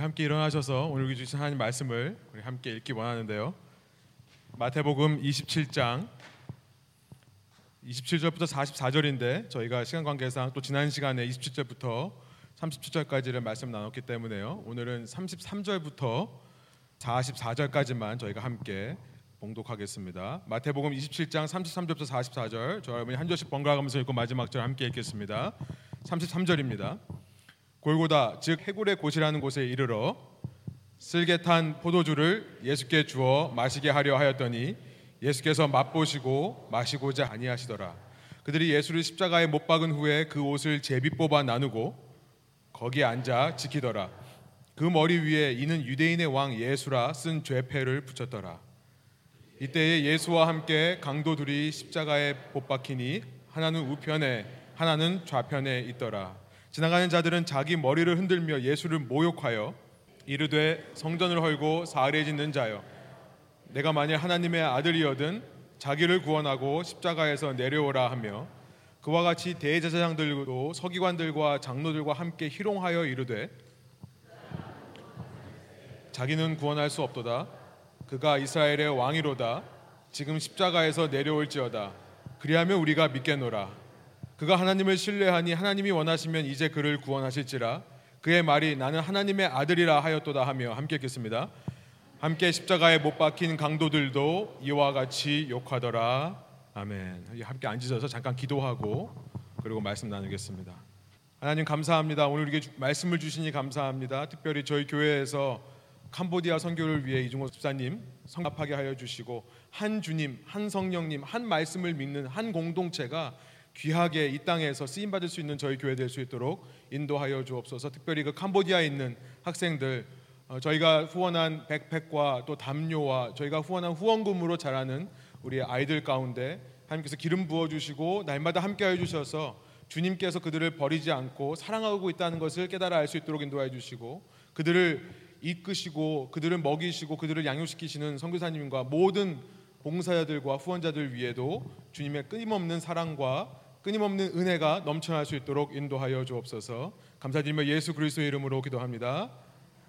우리 함께 일어나셔서 오늘 주신 하나님 말씀을 우리 함께 읽기 원하는데요. 마태복음 27장 27절부터 44절인데 저희가 시간 관계상 또 지난 시간에 27절부터 37절까지를 말씀 나눴기 때문에요. 오늘은 33절부터 44절까지만 저희가 함께 봉독하겠습니다. 마태복음 27장 33절부터 44절 저 여러분이 한 절씩 번갈아 가면서 읽고 마지막 절 함께 읽겠습니다. 33절입니다. 골고다 즉 해골의 곳이라는 곳에 이르러 쓸개 탄 포도주를 예수께 주어 마시게 하려 하였더니 예수께서 맛보시고 마시고자 아니하시더라. 그들이 예수를 십자가에 못 박은 후에 그 옷을 제비 뽑아 나누고 거기에 앉아 지키더라. 그 머리 위에 이는 유대인의 왕 예수라 쓴 죄패를 붙였더라. 이때에 예수와 함께 강도 둘이 십자가에 못 박히니 하나는 우편에 하나는 좌편에 있더라. 지나가는 자들은 자기 머리를 흔들며 예수를 모욕하여 이르되 성전을 헐고 사흘에 짓는 자여 내가 만일 하나님의 아들이어든 자기를 구원하고 십자가에서 내려오라 하며 그와 같이 대제사장들도 서기관들과 장로들과 함께 희롱하여 이르되 자기는 구원할 수 없도다. 그가 이스라엘의 왕이로다. 지금 십자가에서 내려올지어다. 그리하면 우리가 믿겠노라 그가 하나님을 신뢰하니 하나님이 원하시면 이제 그를 구원하실지라. 그의 말이 나는 하나님의 아들이라 하였도다 하며 함께 읽겠습니다. 함께 십자가에 못 박힌 강도들도 이와 같이 욕하더라. 아멘. 함께 앉으셔서 잠깐 기도하고 그리고 말씀 나누겠습니다. 하나님 감사합니다. 오늘 우리에게 말씀을 주시니 감사합니다. 특별히 저희 교회에서 캄보디아 선교를 위해 이중호 집사님 성납하게 하여 주시고 한 주님, 한 성령님, 한 말씀을 믿는 한 공동체가 귀하게 이 땅에서 쓰임 받을 수 있는 저희 교회 될 수 있도록 인도하여 주옵소서. 특별히 그 캄보디아에 있는 학생들 어, 저희가 후원한 백팩과 또 담요와 저희가 후원한 후원금으로 자라는 우리 아이들 가운데 하나님께서 기름 부어 주시고 날마다 함께하여 주셔서 주님께서 그들을 버리지 않고 사랑하고 있다는 것을 깨달아 알 수 있도록 인도하여 주시고 그들을 이끄시고 그들을 먹이시고 그들을 양육시키시는 선교사님과 모든 봉사자들과 후원자들 위에도 주님의 끊임없는 사랑과 끊임없는 은혜가 넘쳐날 수 있도록 인도하여 주옵소서. 감사드리며 예수 그리스도의 이름으로 기도합니다.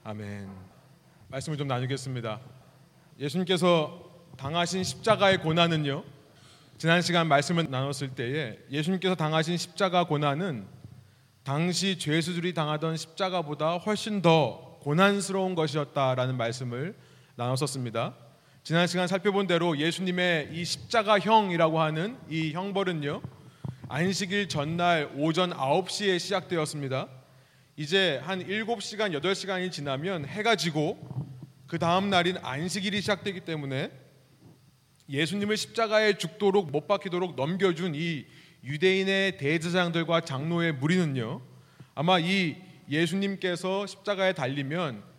아멘. 말씀을 좀 나누겠습니다. 예수님께서 당하신 십자가의 고난은요. 지난 시간 말씀을 나눴을 때에 예수님께서 당하신 십자가 고난은 당시 죄수들이 당하던 십자가보다 훨씬 더 고난스러운 것이었다라는 말씀을 나눴었습니다. 지난 시간 살펴본 대로 예수님의 이 십자가형이라고 하는 이 형벌은요. 안식일 전날 오전 9시에 시작되었습니다. 이제 한 7시간, 8시간이 지나면 해가 지고 그 다음 날인 안식일이 시작되기 때문에 예수님을 십자가에 죽도록 못 박히도록 넘겨준 이 유대인의 대제사장들과 장로의 무리는요. 아마 이 예수님께서 십자가에 달리면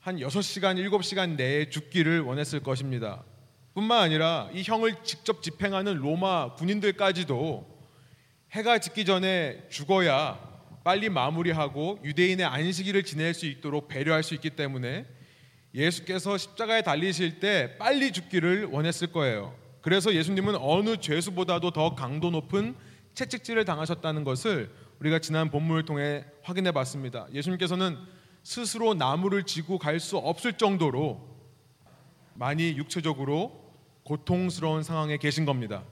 한 6시간, 7시간 내에 죽기를 원했을 것입니다. 뿐만 아니라 이 형을 직접 집행하는 로마 군인들까지도 해가 짓기 전에 죽어야 빨리 마무리하고 유대인의 안식일을 지낼 수 있도록 배려할 수 있기 때문에 예수께서 십자가에 달리실 때 빨리 죽기를 원했을 거예요. 그래서 예수님은 어느 죄수보다도 더 강도 높은 채찍질을 당하셨다는 것을 우리가 지난 본문을 통해 확인해 봤습니다. 예수님께서는 스스로 나무를 지고 갈 수 없을 정도로 많이 육체적으로 고통스러운 상황에 계신 겁니다.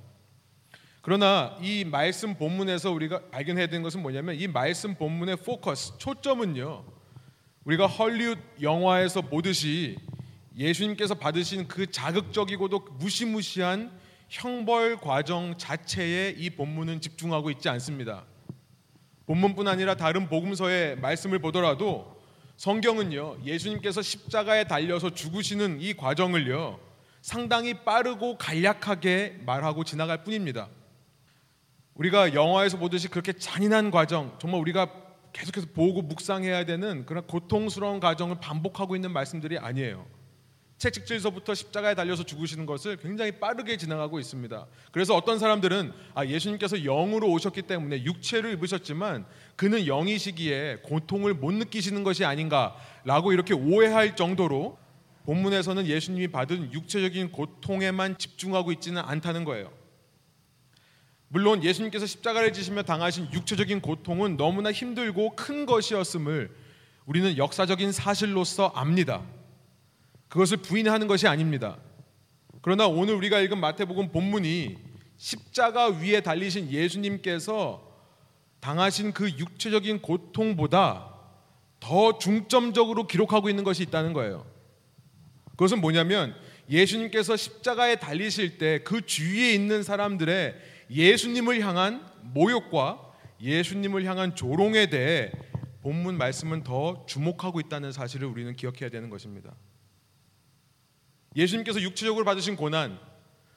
그러나 이 말씀 본문에서 우리가 발견해야 되는 것은 뭐냐면 이 말씀 본문의 포커스, 초점은요. 우리가 헐리우드 영화에서 보듯이 예수님께서 받으신 그 자극적이고도 무시무시한 형벌 과정 자체에 이 본문은 집중하고 있지 않습니다. 본문뿐 아니라 다른 복음서의 말씀을 보더라도 성경은요 예수님께서 십자가에 달려서 죽으시는 이 과정을요 상당히 빠르고 간략하게 말하고 지나갈 뿐입니다. 우리가 영화에서 보듯이 그렇게 잔인한 과정, 정말 우리가 계속해서 보고 묵상해야 되는 그런 고통스러운 과정을 반복하고 있는 말씀들이 아니에요. 채찍질서부터 십자가에 달려서 죽으시는 것을 굉장히 빠르게 지나가고 있습니다. 그래서 어떤 사람들은 아, 예수님께서 영으로 오셨기 때문에 육체를 입으셨지만 그는 영이시기에 고통을 못 느끼시는 것이 아닌가라고 이렇게 오해할 정도로 본문에서는 예수님이 받은 육체적인 고통에만 집중하고 있지는 않다는 거예요. 물론 예수님께서 십자가를 지시며 당하신 육체적인 고통은 너무나 힘들고 큰 것이었음을 우리는 역사적인 사실로서 압니다. 그것을 부인하는 것이 아닙니다. 그러나 오늘 우리가 읽은 마태복음 본문이 십자가 위에 달리신 예수님께서 당하신 그 육체적인 고통보다 더 중점적으로 기록하고 있는 것이 있다는 거예요. 그것은 뭐냐면 예수님께서 십자가에 달리실 때 그 주위에 있는 사람들의 예수님을 향한 모욕과 예수님을 향한 조롱에 대해 본문 말씀은 더 주목하고 있다는 사실을 우리는 기억해야 되는 것입니다. 예수님께서 육체적으로 받으신 고난,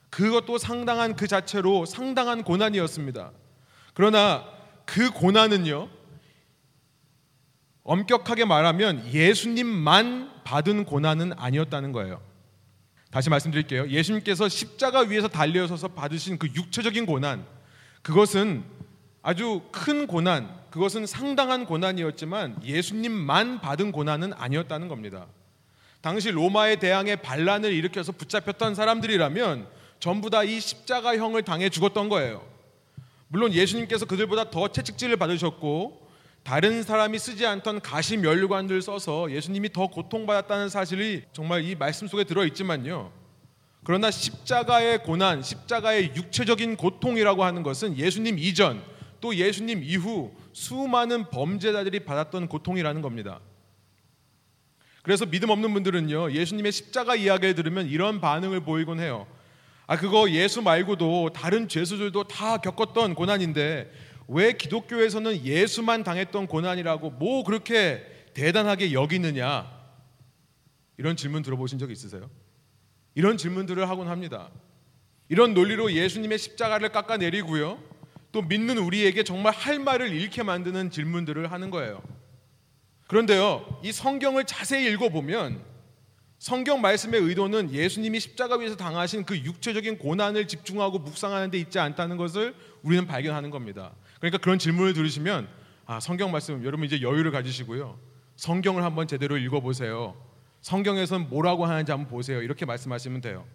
그것도 상당한 그 자체로 상당한 고난이었습니다. 그러나 그 고난은요, 엄격하게 말하면 예수님만 받은 고난은 아니었다는 거예요. 다시 말씀드릴게요. 예수님께서 십자가 위에서 달려서서 받으신 그 육체적인 고난, 그것은 아주 큰 고난, 그것은 상당한 고난이었지만 예수님만 받은 고난은 아니었다는 겁니다. 당시 로마의 대항에 반란을 일으켜서 붙잡혔던 사람들이라면 전부 다 이 십자가형을 당해 죽었던 거예요. 물론 예수님께서 그들보다 더 채찍질을 받으셨고 다른 사람이 쓰지 않던 가시 멸관들을 써서 예수님이 더 고통받았다는 사실이 정말 이 말씀 속에 들어 있지만요. 그러나 십자가의 고난, 십자가의 육체적인 고통이라고 하는 것은 예수님 이전 또 예수님 이후 수많은 범죄자들이 받았던 고통이라는 겁니다. 그래서 믿음 없는 분들은요, 예수님의 십자가 이야기를 들으면 이런 반응을 보이곤 해요. 아, 그거 예수 말고도 다른 죄수들도 다 겪었던 고난인데 왜 기독교에서는 예수만 당했던 고난이라고 뭐 그렇게 대단하게 여기느냐? 이런 질문 들어보신 적 있으세요? 이런 질문들을 하곤 합니다. 이런 논리로 예수님의 십자가를 깎아내리고요. 또 믿는 우리에게 정말 할 말을 잃게 만드는 질문들을 하는 거예요. 그런데요, 이 성경을 자세히 읽어보면 성경 말씀의 의도는 예수님이 십자가 위에서 당하신 그 육체적인 고난을 집중하고 묵상하는 데 있지 않다는 것을 우리는 발견하는 겁니다. 그러니까 그런 질문을 들으시면 아, 성경 말씀 여러분 이제 여유를 가지시고요. 성경을 한번 제대로 읽어보세요. 성경에서는 뭐라고 하는지 한번 보세요. 이렇게 말씀하시면 돼요.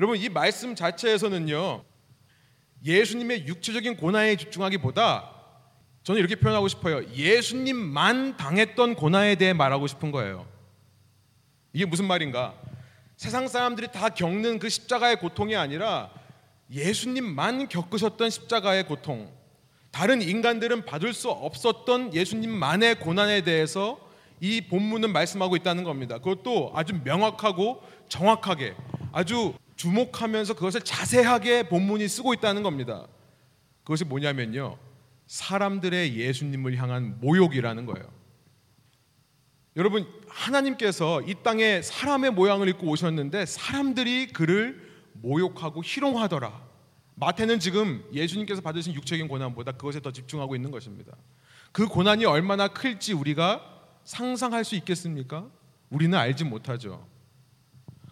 여러분 이 말씀 자체에서는요. 예수님의 육체적인 고난에 집중하기보다 저는 이렇게 표현하고 싶어요. 예수님만 당했던 고난에 대해 말하고 싶은 거예요. 이게 무슨 말인가? 세상 사람들이 다 겪는 그 십자가의 고통이 아니라 예수님만 겪으셨던 십자가의 고통. 다른 인간들은 받을 수 없었던 예수님만의 고난에 대해서 이 본문은 말씀하고 있다는 겁니다. 그것도 아주 명확하고 정확하게 아주 주목하면서 그것을 자세하게 본문이 쓰고 있다는 겁니다. 그것이 뭐냐면요. 사람들의 예수님을 향한 모욕이라는 거예요. 여러분, 하나님께서 이 땅에 사람의 모양을 입고 오셨는데 사람들이 그를 모욕하고 희롱하더라. 마태는 지금 예수님께서 받으신 육체적인 고난보다 그것에 더 집중하고 있는 것입니다. 그 고난이 얼마나 클지 우리가 상상할 수 있겠습니까? 우리는 알지 못하죠.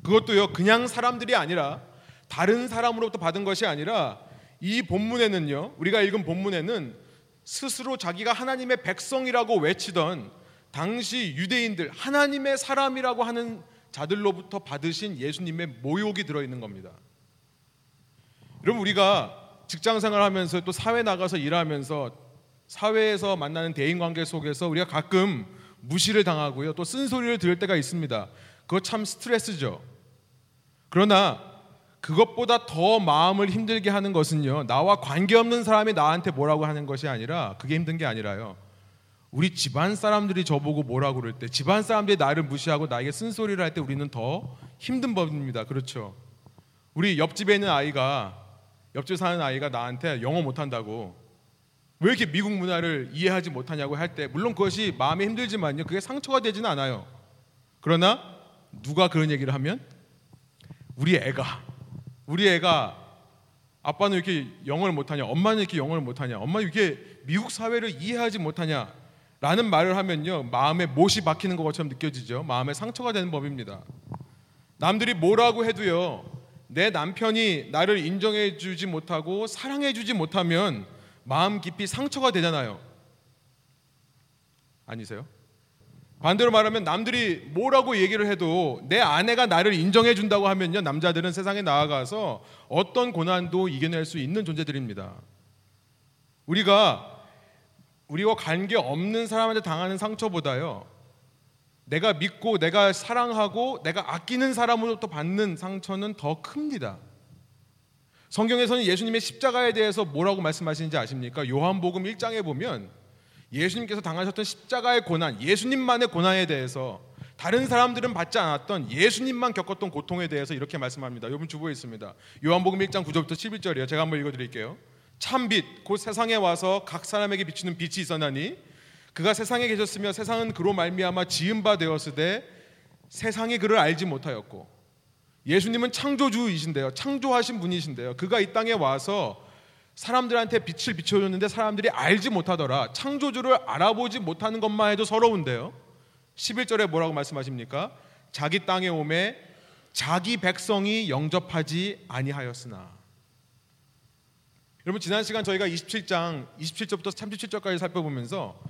그것도요, 그냥 사람들이 아니라 다른 사람으로부터 받은 것이 아니라 이 본문에는요, 우리가 읽은 본문에는 스스로 자기가 하나님의 백성이라고 외치던 당시 유대인들 하나님의 사람이라고 하는 자들로부터 받으신 예수님의 모욕이 들어 있는 겁니다. 여러분 우리가 직장 생활하면서 또 사회 나가서 일하면서 사회에서 만나는 대인 관계 속에서 우리가 가끔 무시를 당하고요. 또 쓴소리를 들을 때가 있습니다. 그거 참 스트레스죠. 그러나 그것보다 더 마음을 힘들게 하는 것은요. 나와 관계없는 사람이 나한테 뭐라고 하는 것이 아니라 그게 힘든 게 아니라요. 우리 집안 사람들이 저보고 뭐라고 그럴 때 집안 사람들이 나를 무시하고 나에게 쓴소리를 할 때 우리는 더 힘든 법입니다. 그렇죠. 우리 옆집에 있는 아이가 옆집 사는 아이가 나한테 영어 못한다고 왜 이렇게 미국 문화를 이해하지 못하냐고 할 때 물론 그것이 마음에 힘들지만요. 그게 상처가 되지는 않아요. 그러나 누가 그런 얘기를 하면 우리 애가 우리 애가 아빠는 이렇게 영어를 못하냐, 엄마는 이렇게 영어를 못하냐, 엄마는 이렇게 미국 사회를 이해하지 못하냐, 라는 말을 하면요, 마음에 못이 박히는 것처럼 느껴지죠. 마음에 상처가 되는 법입니다. 남들이 뭐라고 해도요, 내 남편이 나를 인정해 주지 못하고 사랑해 주지 못하면 마음 깊이 상처가 되잖아요. 아니세요? 반대로 말하면 남들이 뭐라고 얘기를 해도 내 아내가 나를 인정해 준다고 하면요 남자들은 세상에 나아가서 어떤 고난도 이겨낼 수 있는 존재들입니다. 우리가 우리와 관계 없는 사람한테 당하는 상처보다요 내가 믿고 내가 사랑하고 내가 아끼는 사람으로부터 받는 상처는 더 큽니다. 성경에서는 예수님의 십자가에 대해서 뭐라고 말씀하시는지 아십니까? 요한복음 1장에 보면 예수님께서 당하셨던 십자가의 고난, 예수님만의 고난에 대해서 다른 사람들은 받지 않았던 예수님만 겪었던 고통에 대해서 이렇게 말씀합니다. 여러분 주보에 있습니다. 요한복음 1장 9절부터 11절이에요. 제가 한번 읽어 드릴게요. 참 빛 곧 세상에 와서 각 사람에게 비추는 빛이 있었나니 그가 세상에 계셨으며 세상은 그로 말미암아 지은 바 되었으되 세상이 그를 알지 못하였고 예수님은 창조주이신데요. 창조하신 분이신데요. 그가 이 땅에 와서 사람들한테 빛을 비춰줬는데 사람들이 알지 못하더라. 창조주를 알아보지 못하는 것만 해도 서러운데요. 11절에 뭐라고 말씀하십니까? 자기 땅에 오매 자기 백성이 영접하지 아니하였으나. 여러분 지난 시간 저희가 27장 27절부터 37절까지 살펴보면서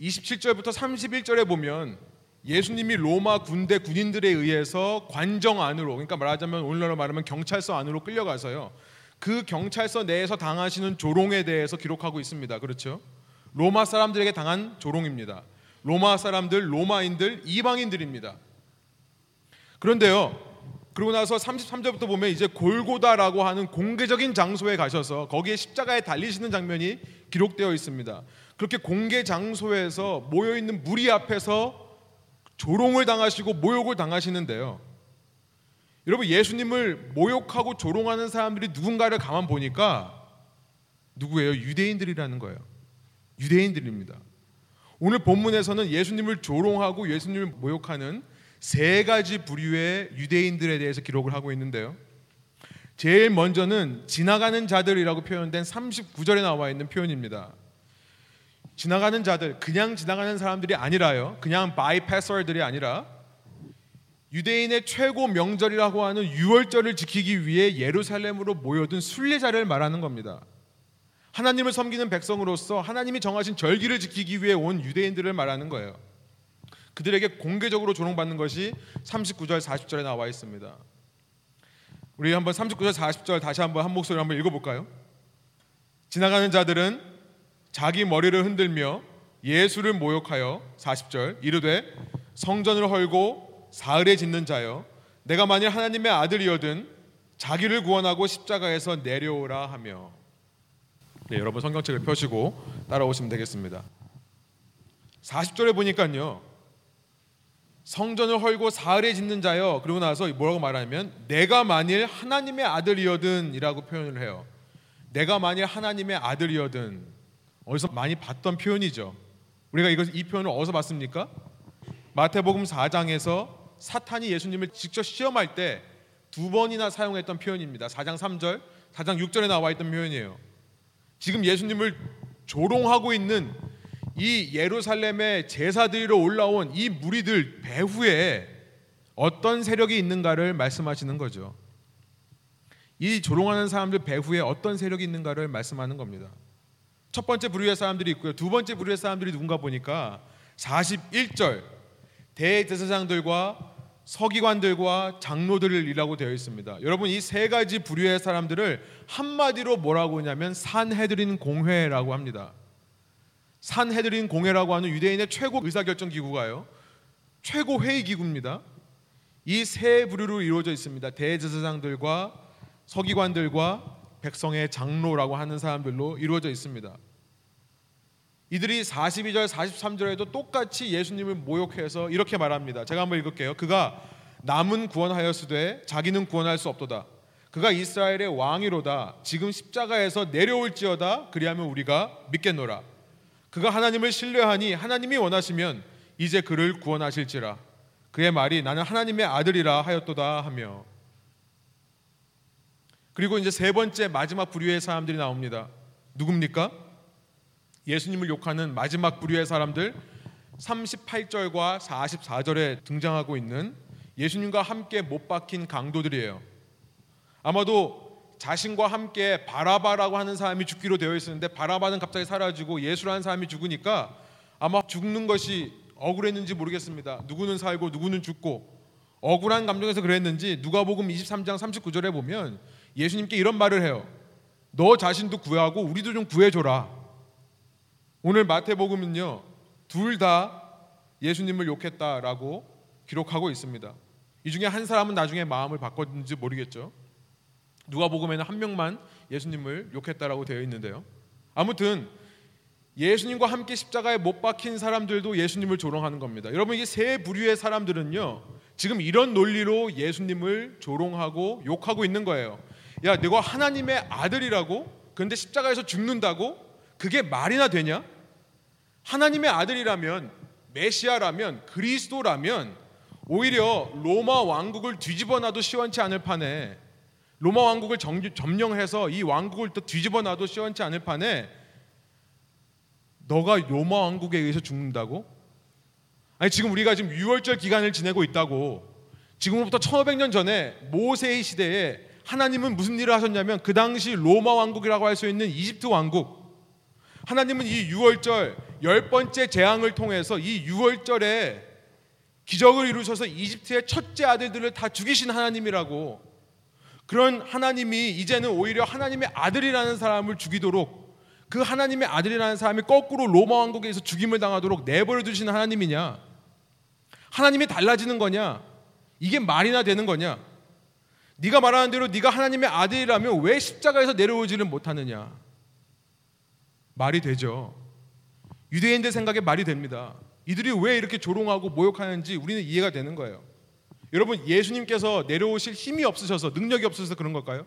27절부터 31절에 보면 예수님이 로마 군대 군인들에 의해서 관정 안으로 그러니까 말하자면 오늘날로 말하면 경찰서 안으로 끌려가서요. 그 경찰서 내에서 당하시는 조롱에 대해서 기록하고 있습니다. 그렇죠? 로마 사람들에게 당한 조롱입니다. 로마 사람들, 로마인들, 이방인들입니다. 그런데요. 그러고 나서 33절부터 보면 이제 골고다라고 하는 공개적인 장소에 가셔서 거기에 십자가에 달리시는 장면이 기록되어 있습니다. 그렇게 공개 장소에서 모여 있는 무리 앞에서 조롱을 당하시고 모욕을 당하시는데요. 여러분 예수님을 모욕하고 조롱하는 사람들이 누군가를 가만 보니까 누구예요? 유대인들이라는 거예요. 유대인들입니다. 오늘 본문에서는 예수님을 조롱하고 예수님을 모욕하는 세 가지 부류의 유대인들에 대해서 기록을 하고 있는데요. 제일 먼저는 지나가는 자들이라고 표현된 39절에 나와 있는 표현입니다. 지나가는 자들, 그냥 지나가는 사람들이 아니라요. 그냥 바이패서들이 아니라 유대인의 최고 명절이라고 하는 유월절을 지키기 위해 예루살렘으로 모여든 순례자를 말하는 겁니다. 하나님을 섬기는 백성으로서 하나님이 정하신 절기를 지키기 위해 온 유대인들을 말하는 거예요. 그들에게 공개적으로 조롱받는 것이 39절 40절에 나와 있습니다. 우리 한번 39절 40절 다시 한번 한 목소리로 한번 읽어 볼까요? 지나가는 자들은 자기 머리를 흔들며 예수를 모욕하여 40절 이르되 성전을 헐고 사흘에 짓는 자여 내가 만일 하나님의 아들이어든 자기를 구원하고 십자가에서 내려오라 하며 네, 여러분 성경책을 펴시고 따라오시면 되겠습니다. 40절에 보니까요. 성전을 헐고 사흘에 짓는 자여 그러고 나서 뭐라고 말하면 내가 만일 하나님의 아들이어든이라고 표현을 해요. 내가 만일 하나님의 아들이어든 어디서 많이 봤던 표현이죠. 우리가 이것 이 표현을 어디서 봤습니까? 마태복음 4장에서 사탄이 예수님을 직접 시험할 때 두 번이나 사용했던 표현입니다. 4장 3절, 4장 6절에 나와 있던 표현이에요. 지금 예수님을 조롱하고 있는 이 예루살렘의 제사드리러 올라온 이 무리들 배후에 어떤 세력이 있는가를 말씀하시는 거죠. 이 조롱하는 사람들 배후에 어떤 세력이 있는가를 말씀하는 겁니다. 첫 번째 부류의 사람들이 있고요. 두 번째 부류의 사람들이 누군가 보니까 41절 대제사장들과 서기관들과 장로들이라고 되어 있습니다. 여러분 이 세 가지 부류의 사람들을 한마디로 뭐라고 하냐면 산헤드린 공회라고 합니다. 산헤드린 공회라고 하는 유대인의 최고 의사결정 기구가요. 최고 회의 기구입니다. 이 세 부류로 이루어져 있습니다. 대제사장들과 서기관들과 백성의 장로라고 하는 사람들로 이루어져 있습니다. 이들이 42절 43절에도 똑같이 예수님을 모욕해서 이렇게 말합니다. 제가 한번 읽을게요. 그가 남은 구원하였으되 자기는 구원할 수 없도다. 그가 이스라엘의 왕이로다. 지금 십자가에서 내려올지어다. 그리하면 우리가 믿겠노라. 그가 하나님을 신뢰하니 하나님이 원하시면 이제 그를 구원하실지라. 그의 말이 나는 하나님의 아들이라 하였도다 하며 그리고 이제 세 번째 마지막 부류의 사람들이 나옵니다. 누굽니까? 예수님을 욕하는 마지막 부류의 사람들 38절과 44절에 등장하고 있는 예수님과 함께 못 박힌 강도들이에요. 아마도 자신과 함께 바라바라고 하는 사람이 죽기로 되어 있었는데 바라바는 갑자기 사라지고 예수라는 사람이 죽으니까 아마 죽는 것이 억울했는지 모르겠습니다. 누구는 살고 누구는 죽고 억울한 감정에서 그랬는지 누가복음 23장 39절에 보면 예수님께 이런 말을 해요. 너 자신도 구하고 우리도 좀 구해줘라. 오늘 마태복음은요 둘 다 예수님을 욕했다라고 기록하고 있습니다. 이 중에 한 사람은 나중에 마음을 바꿨는지 모르겠죠. 누가복음에는 한 명만 예수님을 욕했다라고 되어 있는데요. 아무튼 예수님과 함께 십자가에 못 박힌 사람들도 예수님을 조롱하는 겁니다. 여러분 이세 부류의 사람들은요. 지금 이런 논리로 예수님을 조롱하고 욕하고 있는 거예요. 야, 내가 하나님의 아들이라고? 그런데 십자가에서 죽는다고? 그게 말이나 되냐? 하나님의 아들이라면 메시아라면 그리스도라면 오히려 로마 왕국을 뒤집어 놔도 시원치 않을 판에 로마 왕국을 점령해서 이 왕국을 또 뒤집어 놔도 시원치 않을 판에 너가 로마 왕국에 의해서 죽는다고? 아니 지금 우리가 지금 6월절 기간을 지내고 있다고 지금부터 1500년 전에 모세의 시대에 하나님은 무슨 일을 하셨냐면 그 당시 로마 왕국이라고 할 수 있는 이집트 왕국 하나님은 이 6월절 열 번째 재앙을 통해서 이 6월절에 기적을 이루셔서 이집트의 첫째 아들들을 다 죽이신 하나님이라고 그런 하나님이 이제는 오히려 하나님의 아들이라는 사람을 죽이도록 그 하나님의 아들이라는 사람이 거꾸로 로마 왕국에서 죽임을 당하도록 내버려 두시는 하나님이냐? 하나님이 달라지는 거냐? 이게 말이나 되는 거냐? 네가 말하는 대로 네가 하나님의 아들이라면 왜 십자가에서 내려오지를 못하느냐? 말이 되죠. 유대인들 생각에 말이 됩니다. 이들이 왜 이렇게 조롱하고 모욕하는지 우리는 이해가 되는 거예요. 여러분 예수님께서 내려오실 힘이 없으셔서 능력이 없으셔서 그런 걸까요?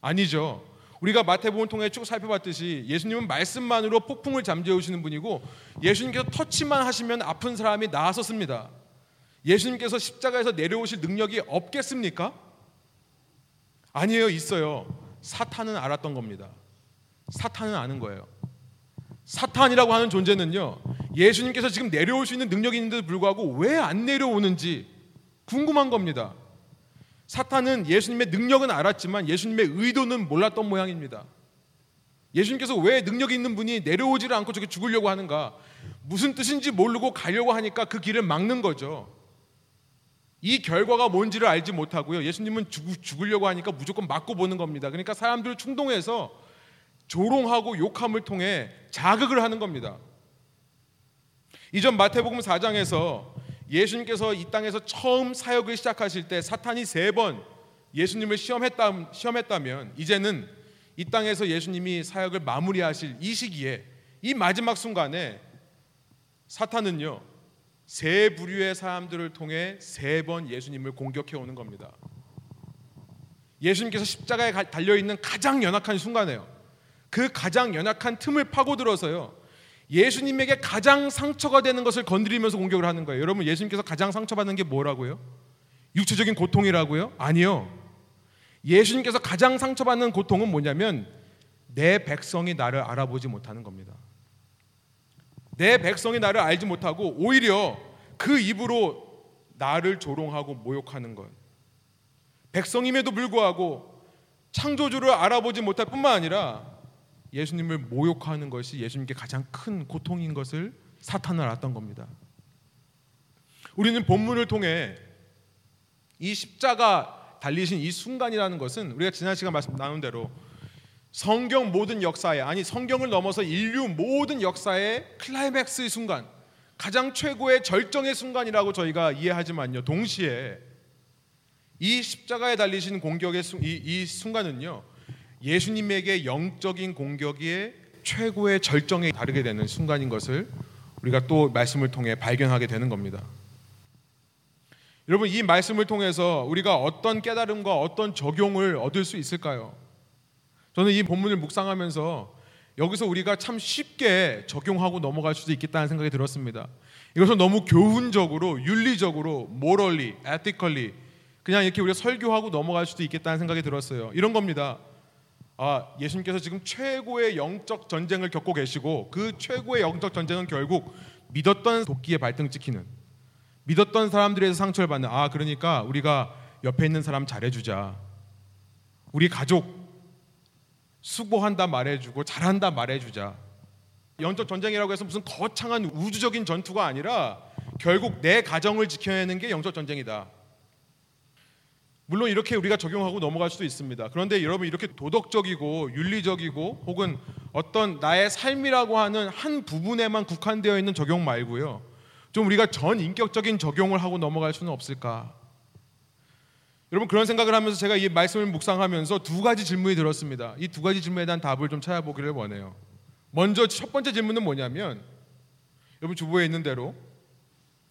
아니죠. 우리가 마태복음 통해 쭉 살펴봤듯이 예수님은 말씀만으로 폭풍을 잠재우시는 분이고 예수님께서 터치만 하시면 아픈 사람이 나았었습니다. 예수님께서 십자가에서 내려오실 능력이 없겠습니까? 아니에요, 있어요. 사탄은 알았던 겁니다. 사탄은 아는 거예요. 사탄이라고 하는 존재는요, 예수님께서 지금 내려올 수 있는 능력이 있는데도 불구하고 왜 안 내려오는지 궁금한 겁니다. 사탄은 예수님의 능력은 알았지만 예수님의 의도는 몰랐던 모양입니다. 예수님께서 왜 능력 있는 분이 내려오지를 않고 저게 죽으려고 하는가? 무슨 뜻인지 모르고 가려고 하니까 그 길을 막는 거죠. 이 결과가 뭔지를 알지 못하고요. 예수님은 죽, 으려고 하니까 무조건 맞고 보는 겁니다. 그러니까 사람들을 충동해서 조롱하고 욕함을 통해 자극을 하는 겁니다. 이전 마태복음 4장에서 예수님께서 이 땅에서 처음 사역을 시작하실 때 사탄이 세 번 예수님을 시험했다, 시험했다면 이제는 이 땅에서 예수님이 사역을 마무리하실 이 시기에 이 마지막 순간에 사탄은요 세 부류의 사람들을 통해 세 번 예수님을 공격해 오는 겁니다. 예수님께서 십자가에 달려 있는 가장 연약한 순간에요. 그 가장 연약한 틈을 파고들어서요. 예수님에게 가장 상처가 되는 것을 건드리면서 공격을 하는 거예요. 여러분 예수님께서 가장 상처받는 게 뭐라고요? 육체적인 고통이라고요? 아니요. 예수님께서 가장 상처받는 고통은 뭐냐면 내 백성이 나를 알아보지 못하는 겁니다. 내 백성이 나를 알지 못하고 오히려 그 입으로 나를 조롱하고 모욕하는 것. 백성임에도 불구하고 창조주를 알아보지 못할 뿐만 아니라 예수님을 모욕하는 것이 예수님께 가장 큰 고통인 것을 사탄은 알았던 겁니다. 우리는 본문을 통해 이 십자가 달리신 이 순간이라는 것은 우리가 지난 시간 말씀 나눈 대로 성경 모든 역사에 아니 성경을 넘어서 인류 모든 역사의 클라이맥스의 순간 가장 최고의 절정의 순간이라고 저희가 이해하지만요 동시에 이 십자가에 달리신 공격의 이, 이 순간은요 예수님에게 영적인 공격의 최고의 절정에 다르게 되는 순간인 것을 우리가 또 말씀을 통해 발견하게 되는 겁니다. 여러분 이 말씀을 통해서 우리가 어떤 깨달음과 어떤 적용을 얻을 수 있을까요? 저는 이 본문을 묵상하면서 여기서 우리가 참 쉽게 적용하고 넘어갈 수도 있겠다는 생각이 들었습니다. 이것은 너무 교훈적으로, 윤리적으로, 모럴리, 에티컬리 그냥 이렇게 우리가 설교하고 넘어갈 수도 있겠다는 생각이 들었어요. 이런 겁니다. 아, 예수님께서 지금 최고의 영적 전쟁을 겪고 계시고 그 최고의 영적 전쟁은 결국 믿었던 도끼에 발등 찍히는 믿었던 사람들에서 상처를 받는 아 그러니까 우리가 옆에 있는 사람 잘해주자. 우리 가족 수고한다 말해주고 잘한다 말해주자. 영적 전쟁이라고 해서 무슨 거창한 우주적인 전투가 아니라 결국 내 가정을 지켜내는 게 영적 전쟁이다 물론 이렇게 우리가 적용하고 넘어갈 수도 있습니다. 그런데 여러분 이렇게 도덕적이고 윤리적이고 혹은 어떤 나의 삶이라고 하는 한 부분에만 국한되어 있는 적용 말고요. 좀 우리가 전 인격적인 적용을 하고 넘어갈 수는 없을까? 여러분 그런 생각을 하면서 제가 이 말씀을 묵상하면서 두 가지 질문이 들었습니다. 이 두 가지 질문에 대한 답을 좀 찾아보기를 원해요. 먼저 첫 번째 질문은 뭐냐면 여러분 주보에 있는 대로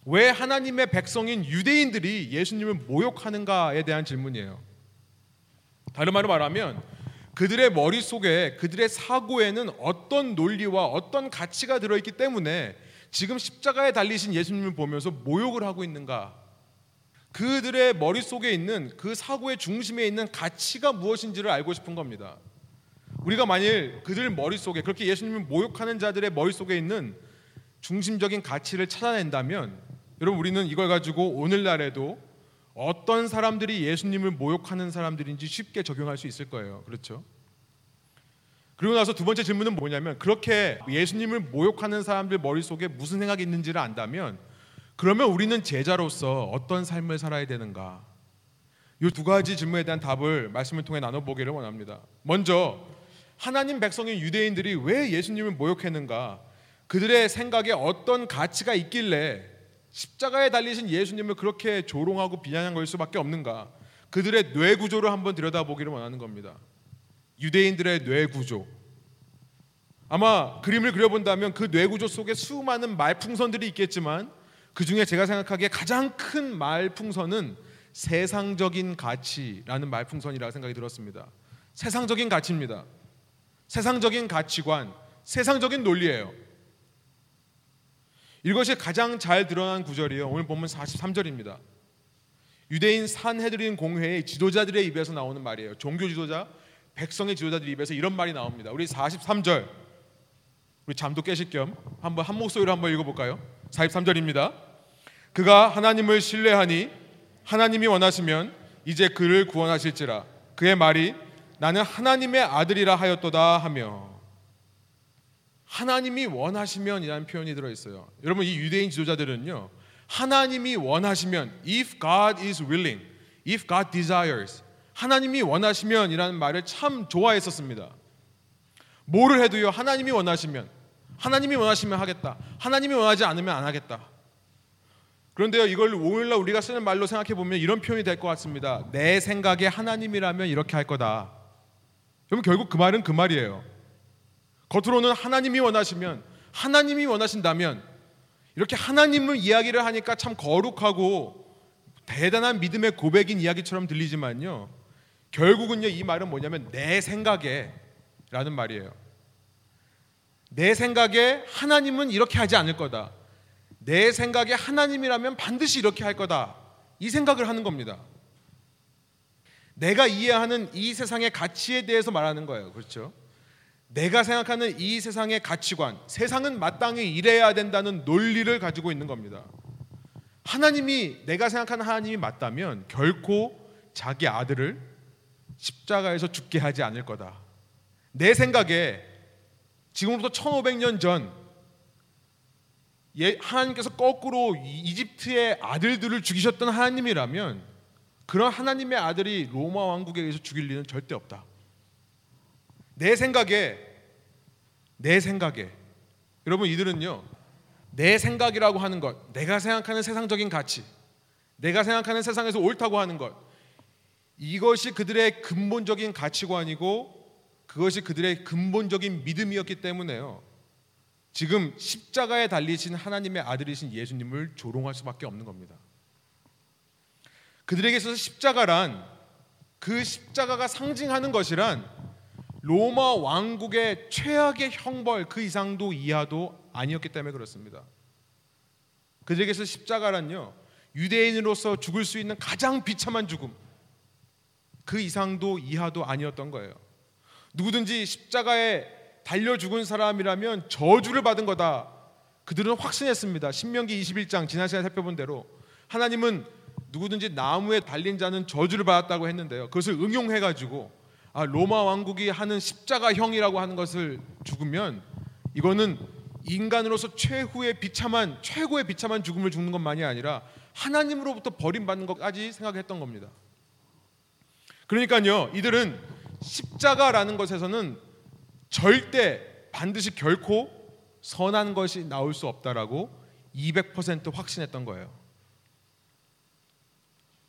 왜 하나님의 백성인 유대인들이 예수님을 모욕하는가에 대한 질문이에요. 다른 말로 말하면 그들의 머릿속에 그들의 사고에는 어떤 논리와 어떤 가치가 들어있기 때문에 지금 십자가에 달리신 예수님을 보면서 모욕을 하고 있는가? 그들의 머릿속에 있는 그 사고의 중심에 있는 가치가 무엇인지를 알고 싶은 겁니다. 우리가 만일 그들 머릿속에 그렇게 예수님을 모욕하는 자들의 머릿속에 있는 중심적인 가치를 찾아낸다면 여러분 우리는 이걸 가지고 오늘날에도 어떤 사람들이 예수님을 모욕하는 사람들인지 쉽게 적용할 수 있을 거예요. 그렇죠? 그리고 나서 두 번째 질문은 뭐냐면 그렇게 예수님을 모욕하는 사람들 머릿속에 무슨 생각이 있는지를 안다면 그러면 우리는 제자로서 어떤 삶을 살아야 되는가? 이 두 가지 질문에 대한 답을 말씀을 통해 나눠 보기를 원합니다. 먼저 하나님 백성인 유대인들이 왜 예수님을 모욕했는가? 그들의 생각에 어떤 가치가 있길래 십자가에 달리신 예수님을 그렇게 조롱하고 비난한 걸 수밖에 없는가? 그들의 뇌 구조를 한번 들여다보기를 원하는 겁니다. 유대인들의 뇌 구조. 아마 그림을 그려본다면 그 뇌 구조 속에 수많은 말풍선들이 있겠지만 그 중에 제가 생각하기에 가장 큰 말풍선은 세상적인 가치라는 말풍선이라고 생각이 들었습니다. 세상적인 가치입니다. 세상적인 가치관, 세상적인 논리예요. 이것이 가장 잘 드러난 구절이에요. 오늘 보면 43절입니다. 유대인 산헤드린 공회의 지도자들의 입에서 나오는 말이에요. 종교 지도자, 백성의 지도자들 입에서 이런 말이 나옵니다. 우리 43절. 우리 잠도 깨실 겸 한번 한 목소리로 한번 읽어 볼까요? 43절입니다. 그가 하나님을 신뢰하니 하나님이 원하시면 이제 그를 구원하실지라. 그의 말이 나는 하나님의 아들이라 하였도다 하며 하나님이 원하시면이라는 표현이 들어 있어요. 여러분 이 유대인 지도자들은요. 하나님이 원하시면 if God is willing, if God desires 하나님이 원하시면이라는 말을 참 좋아했었습니다. 뭐를 해도요. 하나님이 원하시면 하나님이 원하시면 하겠다. 하나님이 원하지 않으면 안 하겠다. 그런데요, 이걸 오늘날 우리가 쓰는 말로 생각해 보면 이런 표현이 될 것 같습니다. 내 생각에 하나님이라면 이렇게 할 거다. 그럼 결국 그 말은 그 말이에요. 겉으로는 하나님이 원하시면 하나님이 원하신다면 이렇게 하나님을 이야기를 하니까 참 거룩하고 대단한 믿음의 고백인 이야기처럼 들리지만요. 결국은요 이 말은 뭐냐면 내 생각에 라는 말이에요. 내 생각에 하나님은 이렇게 하지 않을 거다. 내 생각에 하나님이라면 반드시 이렇게 할 거다. 이 생각을 하는 겁니다. 내가 이해하는 이 세상의 가치에 대해서 말하는 거예요. 그렇죠? 내가 생각하는 이 세상의 가치관, 세상은 마땅히 이래야 된다는 논리를 가지고 있는 겁니다. 하나님이 내가 생각하는 하나님이 맞다면 결코 자기 아들을 십자가에서 죽게 하지 않을 거다. 내 생각에 지금부터 1500년 전 예, 하나님께서 거꾸로 이집트의 아들들을 죽이셨던 하나님이라면 그런 하나님의 아들이 로마 왕국에 의해서 죽일 리는 절대 없다. 내 생각에 내 생각에. 여러분 이들은요 내 생각이라고 하는 것 내가 생각하는 세상적인 가치 내가 생각하는 세상에서 옳다고 하는 것 이것이 그들의 근본적인 가치관이고 그것이 그들의 근본적인 믿음이었기 때문에요. 지금 십자가에 달리신 하나님의 아들이신 예수님을 조롱할 수밖에 없는 겁니다. 그들에게 있어서 십자가란 그 십자가가 상징하는 것이란 로마 왕국의 최악의 형벌 그 이상도 이하도 아니었기 때문에 그렇습니다. 그들에게서 십자가란요 유대인으로서 죽을 수 있는 가장 비참한 죽음 그 이상도 이하도 아니었던 거예요. 누구든지 십자가에 달려 죽은 사람이라면 저주를 받은 거다. 그들은 확신했습니다. 신명기 21장 지난 시간에 살펴본 대로 하나님은 누구든지 나무에 달린 자는 저주를 받았다고 했는데요. 그것을 응용해 가지고 아, 로마 왕국이 하는 십자가형이라고 하는 것을 죽으면 이거는 인간으로서 최후의 비참한 최고의 비참한 죽음을 죽는 것만이 아니라 하나님으로부터 버림받는 것까지 생각했던 겁니다. 그러니까요, 이들은 십자가라는 것에서는 절대 반드시 결코 선한 것이 나올 수 없다라고 200% 확신했던 거예요.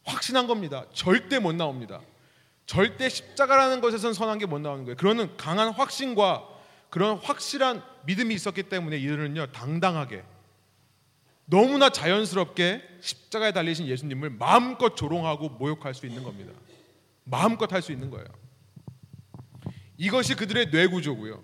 확신한 겁니다. 절대 못 나옵니다. 절대 십자가라는 것에선 선한 게 못 나오는 거예요. 그러는 강한 확신과 그런 확실한 믿음이 있었기 때문에 이들은요 당당하게 너무나 자연스럽게 십자가에 달리신 예수님을 마음껏 조롱하고 모욕할 수 있는 겁니다. 마음껏 할 수 있는 거예요. 이것이 그들의 뇌 구조고요.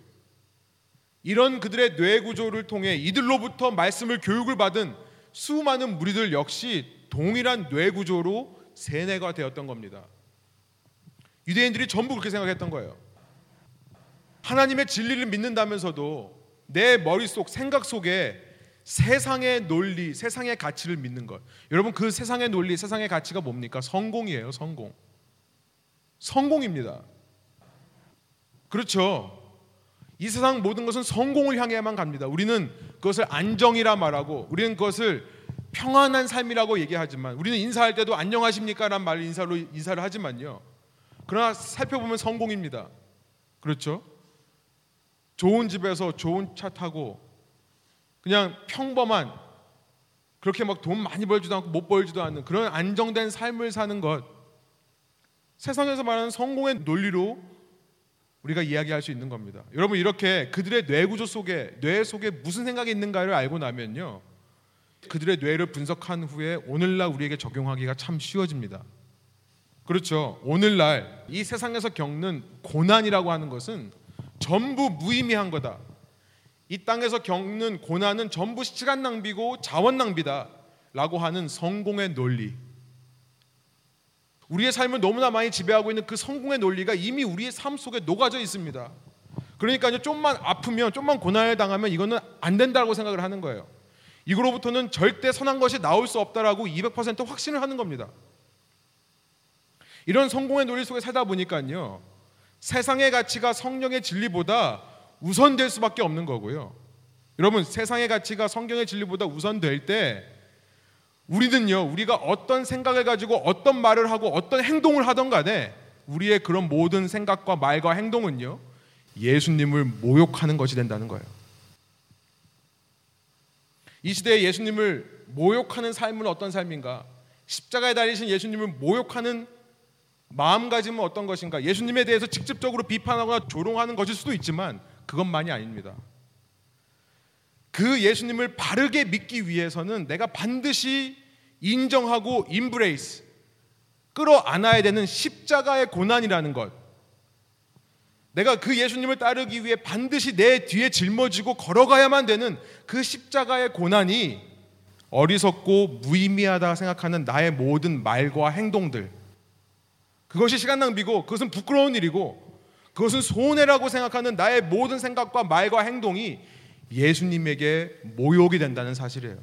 이런 그들의 뇌 구조를 통해 이들로부터 말씀을 교육을 받은 수많은 무리들 역시 동일한 뇌 구조로 세뇌가 되었던 겁니다. 유대인들이 전부 그렇게 생각했던 거예요. 하나님의 진리를 믿는다면서도 내 머릿속 생각 속에 세상의 논리, 세상의 가치를 믿는 것. 여러분 그 세상의 논리, 세상의 가치가 뭡니까? 성공이에요, 성공. 성공입니다. 그렇죠. 이 세상 모든 것은 성공을 향해만 갑니다. 우리는 그것을 안정이라 말하고 우리는 그것을 평안한 삶이라고 얘기하지만 우리는 인사할 때도 안녕하십니까라는 말을 인사로 인사를 하지만요. 그러나 살펴보면 성공입니다. 그렇죠? 좋은 집에서 좋은 차 타고 그냥 평범한 그렇게 막 돈 많이 벌지도 않고 못 벌지도 않는 그런 안정된 삶을 사는 것 세상에서 말하는 성공의 논리로 우리가 이야기할 수 있는 겁니다. 여러분 이렇게 그들의 뇌 구조 속에 뇌 속에 무슨 생각이 있는가를 알고 나면요. 그들의 뇌를 분석한 후에 오늘날 우리에게 적용하기가 참 쉬워집니다. 그렇죠. 오늘날 이 세상에서 겪는 고난이라고 하는 것은 전부 무의미한 거다. 이 땅에서 겪는 고난은 전부 시간 낭비고 자원 낭비다 라고 하는 성공의 논리. 우리의 삶을 너무나 많이 지배하고 있는 그 성공의 논리가 이미 우리의 삶 속에 녹아져 있습니다. 그러니까 좀만 아프면 좀만 고난을 당하면 이거는 안 된다고 생각을 하는 거예요. 이거로부터는 절대 선한 것이 나올 수 없다라고 200% 확신을 하는 겁니다. 이런 성공의 논리 속에 살다 보니까요. 세상의 가치가 성령의 진리보다 우선될 수밖에 없는 거고요. 여러분, 세상의 가치가 성경의 진리보다 우선될 때 우리는요, 우리가 어떤 생각을 가지고 어떤 말을 하고 어떤 행동을 하던 간에 우리의 그런 모든 생각과 말과 행동은요, 예수님을 모욕하는 것이 된다는 거예요. 이 시대에 예수님을 모욕하는 삶은 어떤 삶인가? 십자가에 달리신 예수님을 모욕하는 마음가짐은 어떤 것인가? 예수님에 대해서 직접적으로 비판하거나 조롱하는 것일 수도 있지만 그것만이 아닙니다. 그 예수님을 바르게 믿기 위해서는 내가 반드시 인정하고 인브레이스 끌어안아야 되는 십자가의 고난이라는 것. 내가 그 예수님을 따르기 위해 반드시 내 뒤에 짊어지고 걸어가야만 되는 그 십자가의 고난이 어리석고 무의미하다 생각하는 나의 모든 말과 행동들. 그것이 시간 낭비고 그것은 부끄러운 일이고 그것은 손해라고 생각하는 나의 모든 생각과 말과 행동이 예수님에게 모욕이 된다는 사실이에요.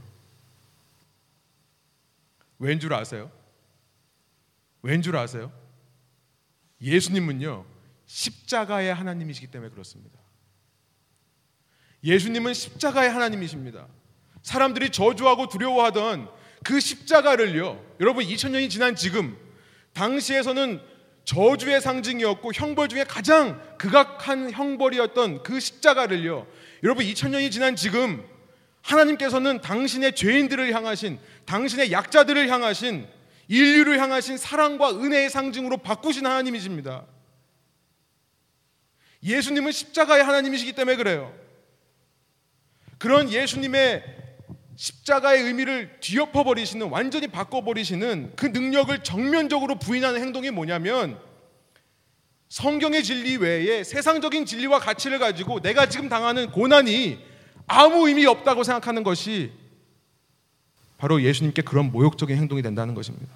왠 줄 아세요? 왠 줄 아세요? 예수님은요, 십자가의 하나님이시기 때문에 그렇습니다. 예수님은 십자가의 하나님이십니다. 사람들이 저주하고 두려워하던 그 십자가를요, 여러분 2000년이 지난 지금 당시에서는 저주의 상징이었고 형벌 중에 가장 극악한 형벌이었던 그 십자가를요. 여러분 2000년이 지난 지금 하나님께서는 당신의 죄인들을 향하신 당신의 약자들을 향하신 인류를 향하신 사랑과 은혜의 상징으로 바꾸신 하나님이십니다. 예수님은 십자가의 하나님이시기 때문에 그래요. 그런 예수님의 십자가의 의미를 뒤엎어 버리시는 완전히 바꿔 버리시는 그 능력을 정면적으로 부인하는 행동이 뭐냐면 성경의 진리 외에 세상적인 진리와 가치를 가지고 내가 지금 당하는 고난이 아무 의미 없다고 생각하는 것이 바로 예수님께 그런 모욕적인 행동이 된다는 것입니다.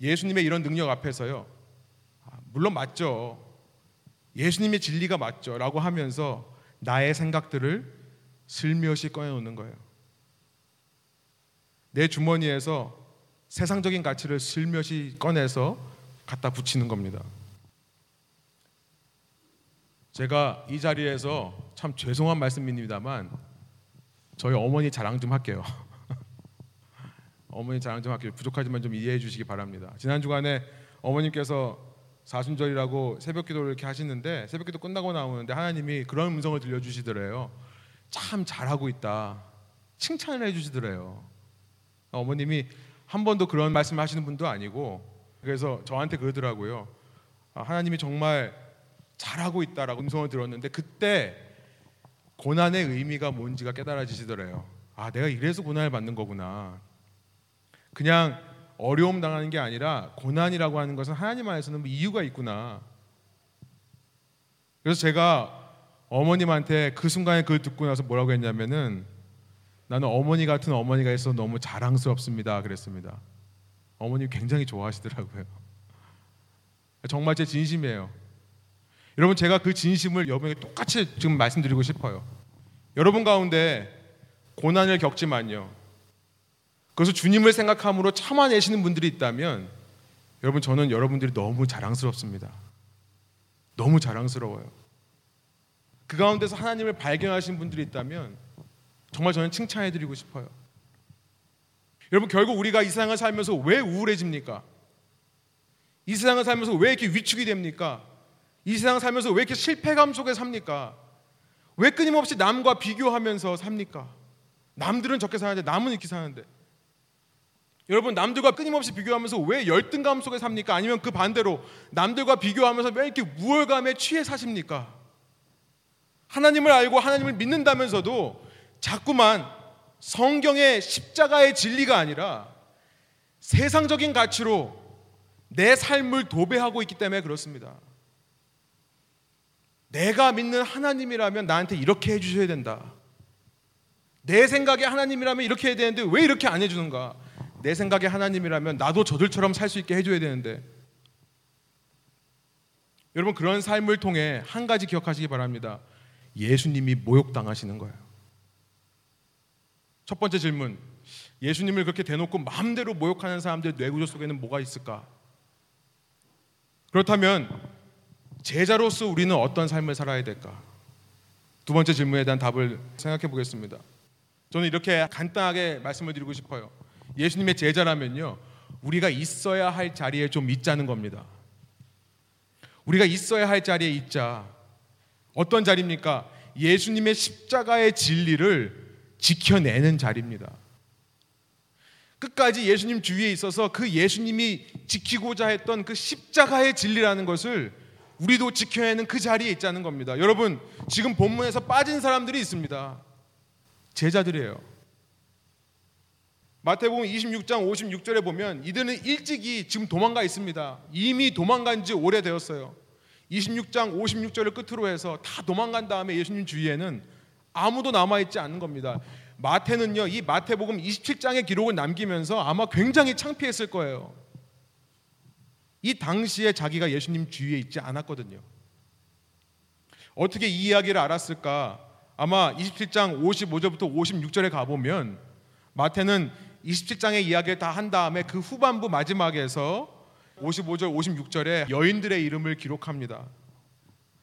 예수님의 이런 능력 앞에서요. 아, 물론 맞죠. 예수님의 진리가 맞죠. 라고 하면서 나의 생각들을 슬며시 꺼내놓는 거예요. 내 주머니에서 세상적인 가치를 슬며시 꺼내서 갖다 붙이는 겁니다. 제가 이 자리에서 참 죄송한 말씀입니다만 저희 어머니 자랑 좀 할게요. 어머니 자랑 좀 할게요. 부족하지만 좀 이해해 주시기 바랍니다. 지난 주간에 어머님께서 사순절이라고 새벽 기도를 이렇게 하시는데 새벽 기도 끝나고 나오는데 하나님이 그런 음성을 들려 주시더래요. 참 잘하고 있다. 칭찬을 해주시더래요. 어머님이 한 번도 그런 말씀을 하시는 분도 아니고 그래서 저한테 그러더라고요. 아, 하나님이 정말 잘하고 있다라고 음성을 들었는데 그때 고난의 의미가 뭔지가 깨달아지시더래요. 아, 내가 이래서 고난을 받는 거구나. 그냥 어려움 당하는 게 아니라 고난이라고 하는 것은 하나님 안에서는 뭐 이유가 있구나. 그래서 제가 어머님한테 그 순간에 그걸 듣고 나서 뭐라고 했냐면은 나는 어머니 같은 어머니가 있어 너무 자랑스럽습니다. 그랬습니다. 어머님 굉장히 좋아하시더라고요. 정말 제 진심이에요. 여러분 제가 그 진심을 여러분에게 똑같이 지금 말씀드리고 싶어요. 여러분 가운데 고난을 겪지만요. 그래서 주님을 생각함으로 참아내시는 분들이 있다면 여러분 저는 여러분들이 너무 자랑스럽습니다. 너무 자랑스러워요. 그 가운데서 하나님을 발견하신 분들이 있다면 정말 저는 칭찬해 드리고 싶어요. 여러분 결국 우리가 이 세상을 살면서 왜 우울해집니까? 이 세상을 살면서 왜 이렇게 위축이 됩니까? 이 세상을 살면서 왜 이렇게 실패감 속에 삽니까? 왜 끊임없이 남과 비교하면서 삽니까? 남들은 저렇게 사는데 남은 이렇게 사는데 여러분 남들과 끊임없이 비교하면서 왜 열등감 속에 삽니까? 아니면 그 반대로 남들과 비교하면서 왜 이렇게 우월감에 취해 사십니까? 하나님을 알고 하나님을 믿는다면서도 자꾸만 성경의 십자가의 진리가 아니라 세상적인 가치로 내 삶을 도배하고 있기 때문에 그렇습니다. 내가 믿는 하나님이라면 나한테 이렇게 해주셔야 된다. 내 생각에 하나님이라면 이렇게 해야 되는데 왜 이렇게 안 해주는가? 내 생각에 하나님이라면 나도 저들처럼 살 수 있게 해줘야 되는데. 여러분 그런 삶을 통해 한 가지 기억하시기 바랍니다. 예수님이 모욕당하시는 거예요. 첫 번째 질문. 예수님을 그렇게 대놓고 마음대로 모욕하는 사람들 뇌구조 속에는 뭐가 있을까? 그렇다면 제자로서 우리는 어떤 삶을 살아야 될까? 두 번째 질문에 대한 답을 생각해 보겠습니다. 저는 이렇게 간단하게 말씀을 드리고 싶어요. 예수님의 제자라면요. 우리가 있어야 할 자리에 좀 있자는 겁니다. 우리가 있어야 할 자리에 있자. 어떤 자리입니까? 예수님의 십자가의 진리를 지켜내는 자리입니다. 끝까지 예수님 주위에 있어서 그 예수님이 지키고자 했던 그 십자가의 진리라는 것을 우리도 지켜내는 그 자리에 있자는 겁니다. 여러분, 지금 본문에서 빠진 사람들이 있습니다. 제자들이에요. 마태복음 26장 56절에 보면 이들은 일찍이 지금 도망가 있습니다. 이미 도망간 지 오래되었어요. 26장 56절을 끝으로 해서 다 도망간 다음에 예수님 주위에는 아무도 남아 있지 않는 겁니다. 마태는요, 이 마태복음 27장의 기록을 남기면서 아마 굉장히 창피했을 거예요. 이 당시에 자기가 예수님 주위에 있지 않았거든요. 어떻게 이 이야기를 알았을까? 아마 27장 55절부터 56절에 가보면 마태는 27장의 이야기를 다 한 다음에 그 후반부 마지막에서 55절, 56절에 여인들의 이름을 기록합니다.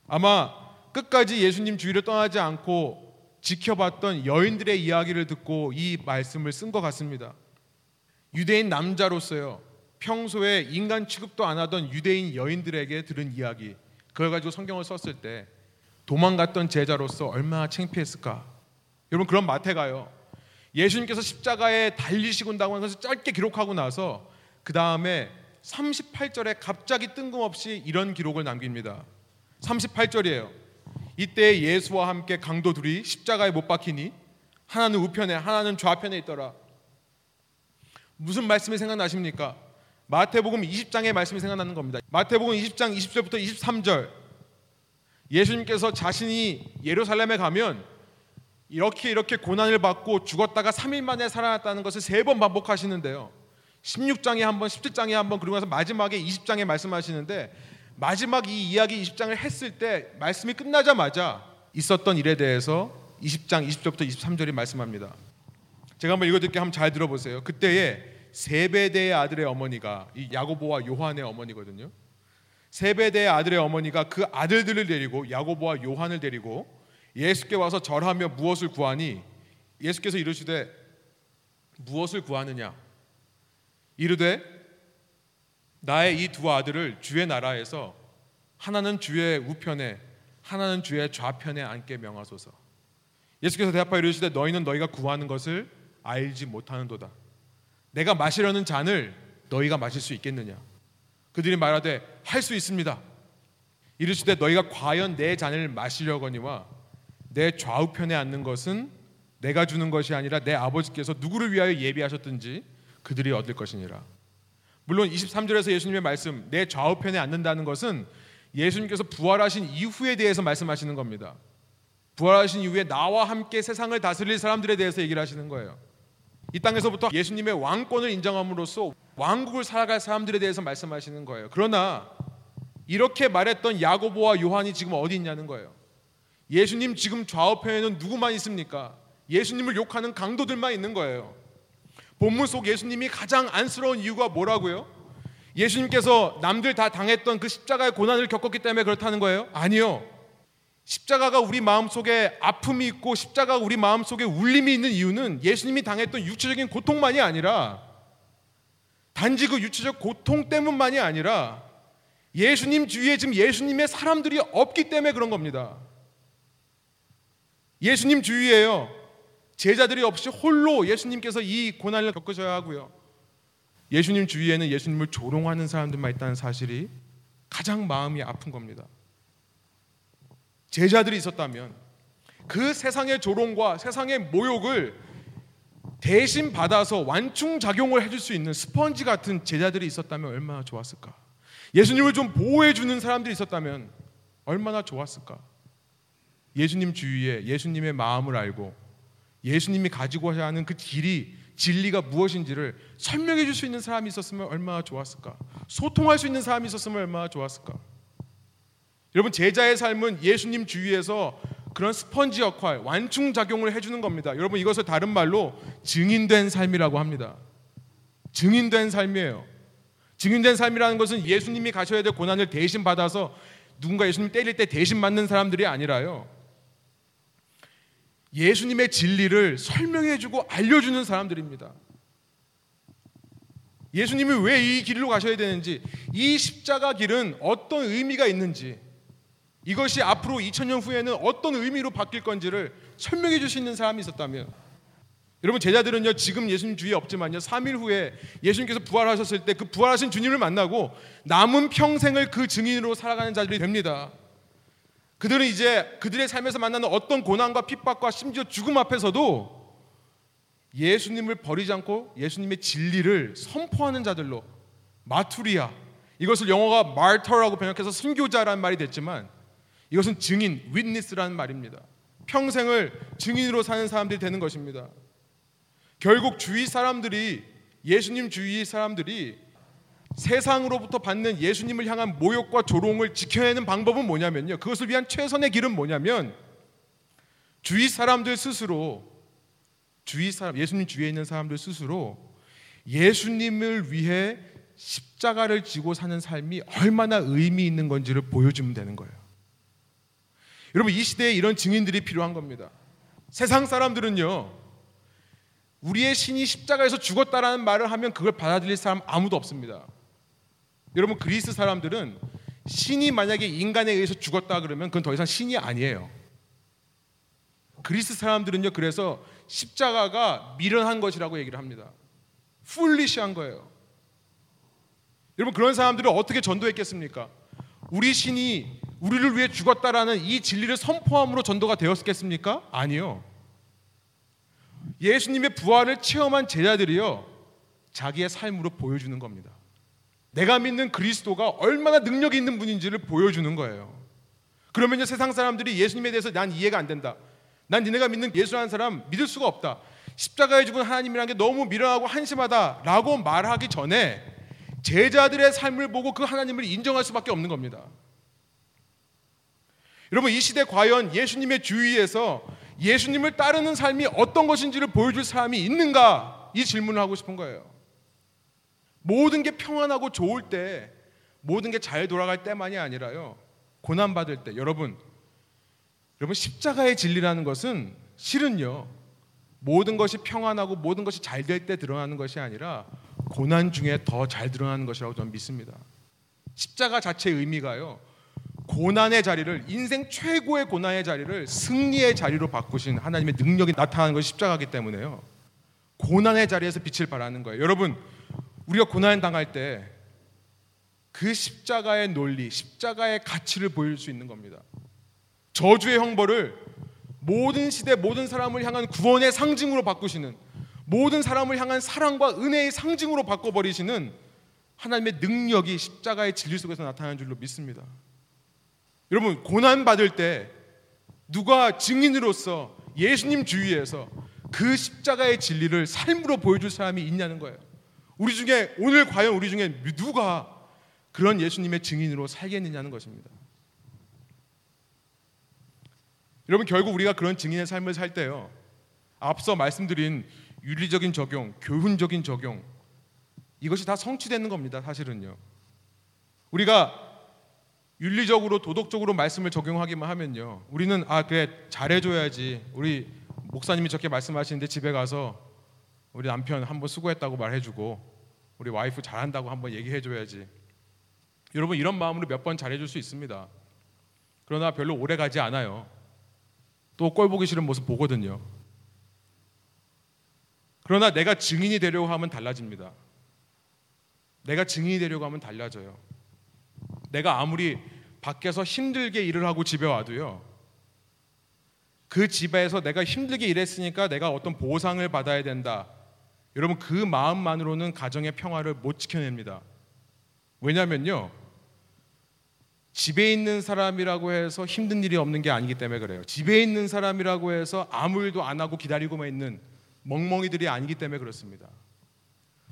아마 끝까지 예수님 주위를 떠나지 않고 지켜봤던 여인들의 이야기를 듣고 이 말씀을 쓴 것 같습니다. 유대인 남자로서요. 평소에 인간 취급도 안 하던 유대인 여인들에게 들은 이야기. 그걸 가지고 성경을 썼을 때 도망갔던 제자로서 얼마나 창피했을까. 여러분 그런 마태가요. 예수님께서 십자가에 달리시군다고 것을 짧게 기록하고 나서 그 다음에 38절에 갑자기 뜬금없이 이런 기록을 남깁니다. 38절이에요. 이때 예수와 함께 강도 둘이 십자가에 못 박히니 하나는 우편에 하나는 좌편에 있더라. 무슨 말씀이 생각나십니까? 마태복음 20장의 말씀이 생각나는 겁니다. 마태복음 20장 20절부터 23절. 예수님께서 자신이 예루살렘에 가면 이렇게 이렇게 고난을 받고 죽었다가 3일 만에 살아났다는 것을 세 번 반복하시는데요. 16장에 한 번, 17장에 한 번, 그리고 나서 마지막에 20장에 말씀하시는데 마지막 이 이야기 20장을 했을 때 말씀이 끝나자마자 있었던 일에 대해서 20장 20절부터 23절이 말씀합니다. 제가 한번 읽어드릴게요. 한번 잘 들어보세요. 그때에 세베대의 아들의 어머니가 이 야고보와 요한의 어머니거든요. 세베대의 아들의 어머니가 그 아들들을 데리고 야고보와 요한을 데리고 예수께 와서 절하며 무엇을 구하니 예수께서 이르시되 무엇을 구하느냐 이르되 나의 이 두 아들을 주의 나라에서 하나는 주의 우편에 하나는 주의 좌편에 앉게 명하소서. 예수께서 대답하여 이르시되 너희는 너희가 구하는 것을 알지 못하는도다. 내가 마시려는 잔을 너희가 마실 수 있겠느냐? 그들이 말하되 할 수 있습니다. 이르시되 너희가 과연 내 잔을 마시려거니와 내 좌우편에 앉는 것은 내가 주는 것이 아니라 내 아버지께서 누구를 위하여 예비하셨든지 그들이 얻을 것이니라. 물론 23절에서 예수님의 말씀 내 좌우편에 앉는다는 것은 예수님께서 부활하신 이후에 대해서 말씀하시는 겁니다. 부활하신 이후에 나와 함께 세상을 다스릴 사람들에 대해서 얘기를 하시는 거예요. 이 땅에서부터 예수님의 왕권을 인정함으로써 왕국을 살아갈 사람들에 대해서 말씀하시는 거예요. 그러나 이렇게 말했던 야고보와 요한이 지금 어디 있냐는 거예요. 예수님 지금 좌우편에는 누구만 있습니까? 예수님을 욕하는 강도들만 있는 거예요. 본문 속 예수님이 가장 안쓰러운 이유가 뭐라고요? 예수님께서 남들 다 당했던 그 십자가의 고난을 겪었기 때문에 그렇다는 거예요? 아니요. 십자가가 우리 마음 속에 아픔이 있고 십자가가 우리 마음 속에 울림이 있는 이유는 예수님이 당했던 육체적인 고통만이 아니라 단지 그 육체적 고통 때문만이 아니라 예수님 주위에 지금 예수님의 사람들이 없기 때문에 그런 겁니다. 예수님 주위에요. 제자들이 없이 홀로 예수님께서 이 고난을 겪으셔야 하고요. 예수님 주위에는 예수님을 조롱하는 사람들만 있다는 사실이 가장 마음이 아픈 겁니다. 제자들이 있었다면 그 세상의 조롱과 세상의 모욕을 대신 받아서 완충 작용을 해줄 수 있는 스펀지 같은 제자들이 있었다면 얼마나 좋았을까? 예수님을 좀 보호해 주는 사람들이 있었다면 얼마나 좋았을까? 예수님 주위에 예수님의 마음을 알고 예수님이 가지고야 하는 그 길이 진리가 무엇인지를 설명해 줄 수 있는 사람이 있었으면 얼마나 좋았을까? 소통할 수 있는 사람이 있었으면 얼마나 좋았을까? 여러분 제자의 삶은 예수님 주위에서 그런 스펀지 역할, 완충 작용을 해 주는 겁니다. 여러분 이것을 다른 말로 증인된 삶이라고 합니다. 증인된 삶이에요. 증인된 삶이라는 것은 예수님이 가셔야 될 고난을 대신 받아서 누군가 예수님 때릴 때 대신 맞는 사람들이 아니라요. 예수님의 진리를 설명해주고 알려주는 사람들입니다. 예수님이 왜 이 길로 가셔야 되는지, 이 십자가 길은 어떤 의미가 있는지, 이것이 앞으로 2000년 후에는 어떤 의미로 바뀔 건지를 설명해 줄 수 있는 사람이 있었다면 여러분 제자들은요 지금 예수님 주위에 없지만요 3일 후에 예수님께서 부활하셨을 때 그 부활하신 주님을 만나고 남은 평생을 그 증인으로 살아가는 자들이 됩니다. 그들은 이제 그들의 삶에서 만나는 어떤 고난과 핍박과 심지어 죽음 앞에서도 예수님을 버리지 않고 예수님의 진리를 선포하는 자들로 마투리아 이것을 영어가 마터라고 번역해서 순교자라는 말이 됐지만 이것은 증인, witness라는 말입니다. 평생을 증인으로 사는 사람들이 되는 것입니다. 결국 주위 사람들이 예수님 주위 사람들이 세상으로부터 받는 예수님을 향한 모욕과 조롱을 지켜내는 방법은 뭐냐면요. 그것을 위한 최선의 길은 뭐냐면 주위 사람들 스스로 주위 사람 예수님 주위에 있는 사람들 스스로 예수님을 위해 십자가를 지고 사는 삶이 얼마나 의미 있는 건지를 보여주면 되는 거예요. 여러분 이 시대에 이런 증인들이 필요한 겁니다. 세상 사람들은요. 우리의 신이 십자가에서 죽었다라는 말을 하면 그걸 받아들일 사람 아무도 없습니다. 여러분 그리스 사람들은 신이 만약에 인간에 의해서 죽었다 그러면 그건 더 이상 신이 아니에요. 그리스 사람들은요 그래서 십자가가 미련한 것이라고 얘기를 합니다. 풀리시한 거예요. 여러분 그런 사람들을 어떻게 전도했겠습니까? 우리 신이 우리를 위해 죽었다라는 이 진리를 선포함으로 전도가 되었겠습니까? 아니요. 예수님의 부활을 체험한 제자들이요. 자기의 삶으로 보여주는 겁니다. 내가 믿는 그리스도가 얼마나 능력이 있는 분인지를 보여주는 거예요. 그러면요 세상 사람들이 예수님에 대해서 난 이해가 안 된다. 난 니네가 믿는 예수라는 사람 믿을 수가 없다. 십자가에 죽은 하나님이라는 게 너무 미련하고 한심하다라고 말하기 전에 제자들의 삶을 보고 그 하나님을 인정할 수밖에 없는 겁니다. 여러분 이 시대 과연 예수님의 주위에서 예수님을 따르는 삶이 어떤 것인지를 보여줄 사람이 있는가 이 질문을 하고 싶은 거예요. 모든 게 평안하고 좋을 때 모든 게 잘 돌아갈 때만이 아니라요. 고난 받을 때 여러분 여러분 십자가의 진리라는 것은 실은요. 모든 것이 평안하고 모든 것이 잘 될 때 드러나는 것이 아니라 고난 중에 더 잘 드러나는 것이라고 저는 믿습니다. 십자가 자체의 의미가요. 고난의 자리를 인생 최고의 고난의 자리를 승리의 자리로 바꾸신 하나님의 능력이 나타나는 것이 십자가기 때문에요. 고난의 자리에서 빛을 발하는 거예요. 여러분, 우리가 고난 당할 때 그 십자가의 논리, 십자가의 가치를 보일 수 있는 겁니다. 저주의 형벌을 모든 시대 모든 사람을 향한 구원의 상징으로 바꾸시는 모든 사람을 향한 사랑과 은혜의 상징으로 바꿔버리시는 하나님의 능력이 십자가의 진리 속에서 나타나는 줄로 믿습니다. 여러분 고난 받을 때 누가 증인으로서 예수님 주위에서 그 십자가의 진리를 삶으로 보여줄 사람이 있냐는 거예요. 우리 중에 오늘 과연 우리 중에 누가 그런 예수님의 증인으로 살겠느냐는 것입니다. 여러분 결국 우리가 그런 증인의 삶을 살 때요. 앞서 말씀드린 윤리적인 적용, 교훈적인 적용 이것이 다 성취되는 겁니다. 사실은요. 우리가 윤리적으로 도덕적으로 말씀을 적용하기만 하면요. 우리는 아 그래 잘해줘야지. 우리 목사님이 저렇게 말씀하시는데 집에 가서 우리 남편 한번 수고했다고 말해주고 우리 와이프 잘한다고 한번 얘기해줘야지. 여러분 이런 마음으로 몇 번 잘해줄 수 있습니다. 그러나 별로 오래 가지 않아요. 또 꼴 보기 싫은 모습 보거든요. 그러나 내가 증인이 되려고 하면 달라집니다. 내가 증인이 되려고 하면 달라져요. 내가 아무리 밖에서 힘들게 일을 하고 집에 와도요. 그 집에서 내가 힘들게 일했으니까 내가 어떤 보상을 받아야 된다. 여러분 그 마음만으로는 가정의 평화를 못 지켜냅니다. 왜냐면요. 집에 있는 사람이라고 해서 힘든 일이 없는 게 아니기 때문에 그래요. 집에 있는 사람이라고 해서 아무 일도 안 하고 기다리고만 있는 멍멍이들이 아니기 때문에 그렇습니다.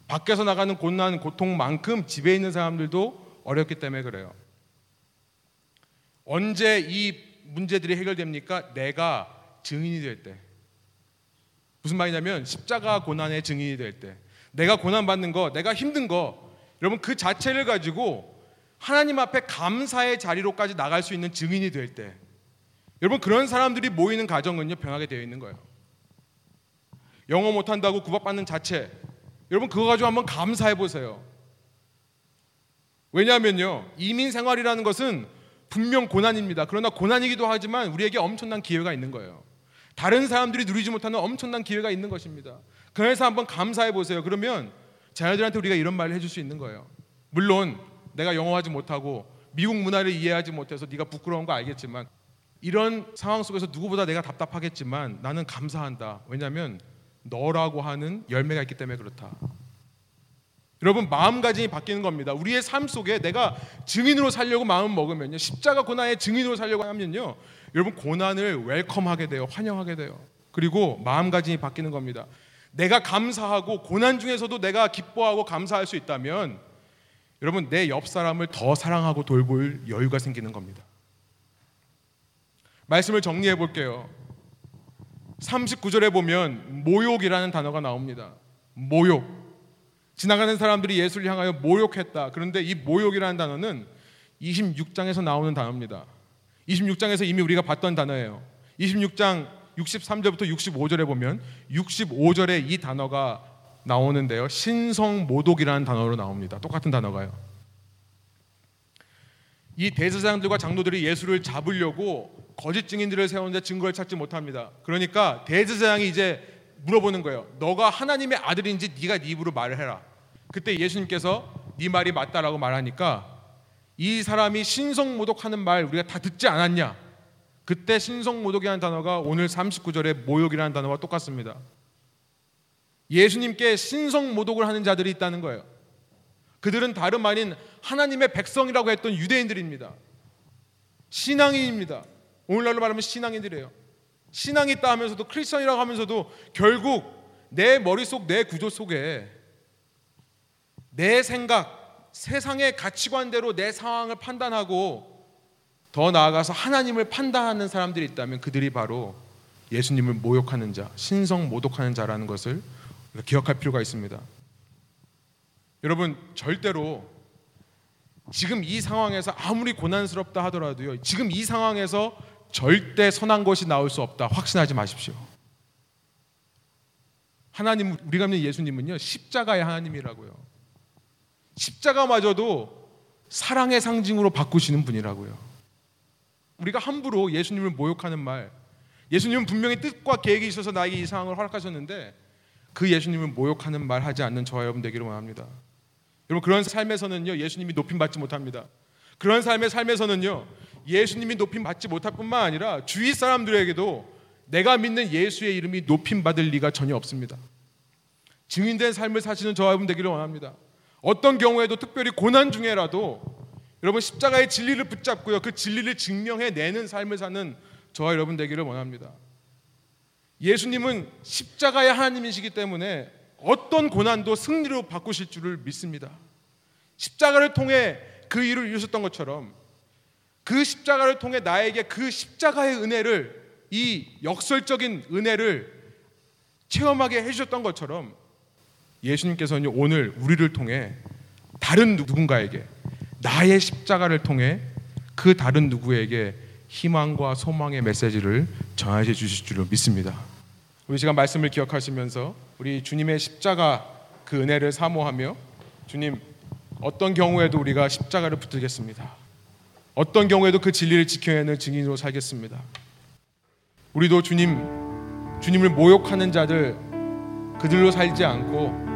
밖에서 나가는 고난, 고통만큼 집에 있는 사람들도 어렵기 때문에 그래요. 언제 이 문제들이 해결됩니까? 내가 증인이 될 때. 무슨 말이냐면 십자가 고난의 증인이 될 때. 내가 고난 받는 거, 내가 힘든 거, 여러분 그 자체를 가지고 하나님 앞에 감사의 자리로까지 나갈 수 있는 증인이 될 때. 여러분 그런 사람들이 모이는 가정은요 변하게 되어 있는 거예요. 영어 못한다고 구박받는 자체. 여러분 그거 가지고 한번 감사해 보세요. 왜냐하면요 이민 생활이라는 것은 분명 고난입니다. 그러나 고난이기도 하지만 우리에게 엄청난 기회가 있는 거예요. 다른 사람들이 누리지 못하는 엄청난 기회가 있는 것입니다. 그래서 한번 감사해 보세요. 그러면 자녀들한테 우리가 이런 말을 해줄 수 있는 거예요. 물론 내가 영어하지 못하고 미국 문화를 이해하지 못해서 네가 부끄러운 거 알겠지만 이런 상황 속에서 누구보다 내가 답답하겠지만 나는 감사한다. 왜냐하면 너라고 하는 열매가 있기 때문에 그렇다. 여러분 마음가짐이 바뀌는 겁니다. 우리의 삶 속에 내가 증인으로 살려고 마음 먹으면요. 십자가 고난의 증인으로 살려고 하면요. 여러분 고난을 웰컴하게 돼요. 환영하게 돼요. 그리고 마음가짐이 바뀌는 겁니다. 내가 감사하고 고난 중에서도 내가 기뻐하고 감사할 수 있다면 여러분 내 옆 사람을 더 사랑하고 돌볼 여유가 생기는 겁니다. 말씀을 정리해 볼게요. 39절에 보면 모욕이라는 단어가 나옵니다. 모욕. 지나가는 사람들이 예수를 향하여 모욕했다. 그런데 이 모욕이라는 단어는 26장에서 나오는 단어입니다. 26장에서 이미 우리가 봤던 단어예요. 26장 63절부터 65절에 보면 65절에 이 단어가 나오는데요. 신성 모독이라는 단어로 나옵니다. 똑같은 단어가요. 이 대제사장들과 장로들이 예수를 잡으려고 거짓 증인들을 세우는데 증거를 찾지 못합니다. 그러니까 대제사장이 이제 물어보는 거예요. 너가 하나님의 아들인지 네가 네 입으로 말을 해라. 그때 예수님께서 네 말이 맞다라고 말하니까 이 사람이 신성모독하는 말 우리가 다 듣지 않았냐? 그때 신성모독이라는 단어가 오늘 39절의 모욕이라는 단어와 똑같습니다. 예수님께 신성모독을 하는 자들이 있다는 거예요. 그들은 다름 아닌 하나님의 백성이라고 했던 유대인들입니다. 신앙인입니다. 오늘날로 말하면 신앙인들이에요. 신앙이 있다 하면서도 크리스천이라고 하면서도 결국 내 머릿속 내 구조 속에 내 생각, 세상의 가치관대로 내 상황을 판단하고 더 나아가서 하나님을 판단하는 사람들이 있다면 그들이 바로 예수님을 모욕하는 자, 신성 모독하는 자라는 것을 기억할 필요가 있습니다. 여러분 절대로 지금 이 상황에서 아무리 고난스럽다 하더라도요. 지금 이 상황에서 절대 선한 것이 나올 수 없다. 확신하지 마십시오. 하나님 우리가 믿는 예수님은요. 십자가의 하나님이라고요. 십자가마저도 사랑의 상징으로 바꾸시는 분이라고요. 우리가 함부로 예수님을 모욕하는 말, 예수님은 분명히 뜻과 계획이 있어서 나에게 이 상황을 허락하셨는데 그 예수님을 모욕하는 말 하지 않는 저와 여러분 되기를 원합니다. 여러분 그런 삶에서는요 예수님이 높임 받지 못합니다. 그런 삶의 삶에서는요 예수님이 높임 받지 못할 뿐만 아니라 주위 사람들에게도 내가 믿는 예수의 이름이 높임 받을 리가 전혀 없습니다. 증인된 삶을 사시는 저와 여러분 되기를 원합니다. 어떤 경우에도 특별히 고난 중에라도 여러분 십자가의 진리를 붙잡고요 그 진리를 증명해 내는 삶을 사는 저와 여러분 되기를 원합니다. 예수님은 십자가의 하나님이시기 때문에 어떤 고난도 승리로 바꾸실 줄을 믿습니다. 십자가를 통해 그 일을 이루셨던 것처럼 그 십자가를 통해 나에게 그 십자가의 은혜를 이 역설적인 은혜를 체험하게 해주셨던 것처럼 예수님께서는 오늘 우리를 통해 다른 누군가에게 나의 십자가를 통해 그 다른 누구에게 희망과 소망의 메시지를 전하해 주실 줄로 믿습니다. 우리 시간 말씀을 기억하시면서 우리 주님의 십자가 그 은혜를 사모하며 주님 어떤 경우에도 우리가 십자가를 붙들겠습니다. 어떤 경우에도 그 진리를 지켜내는 증인으로 살겠습니다. 우리도 주님 주님을 모욕하는 자들 그들로 살지 않고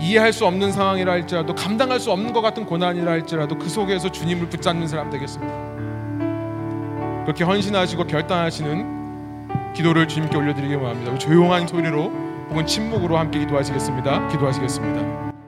이해할 수 없는 상황이라 할지라도 감당할 수 없는 것 같은 고난이라 할지라도 그 속에서 주님을 붙잡는 사람 되겠습니다. 그렇게 헌신하시고 결단하시는 기도를 주님께 올려드리기 원합니다. 조용한 소리로 혹은 침묵으로 함께 기도하시겠습니다. 기도하시겠습니다.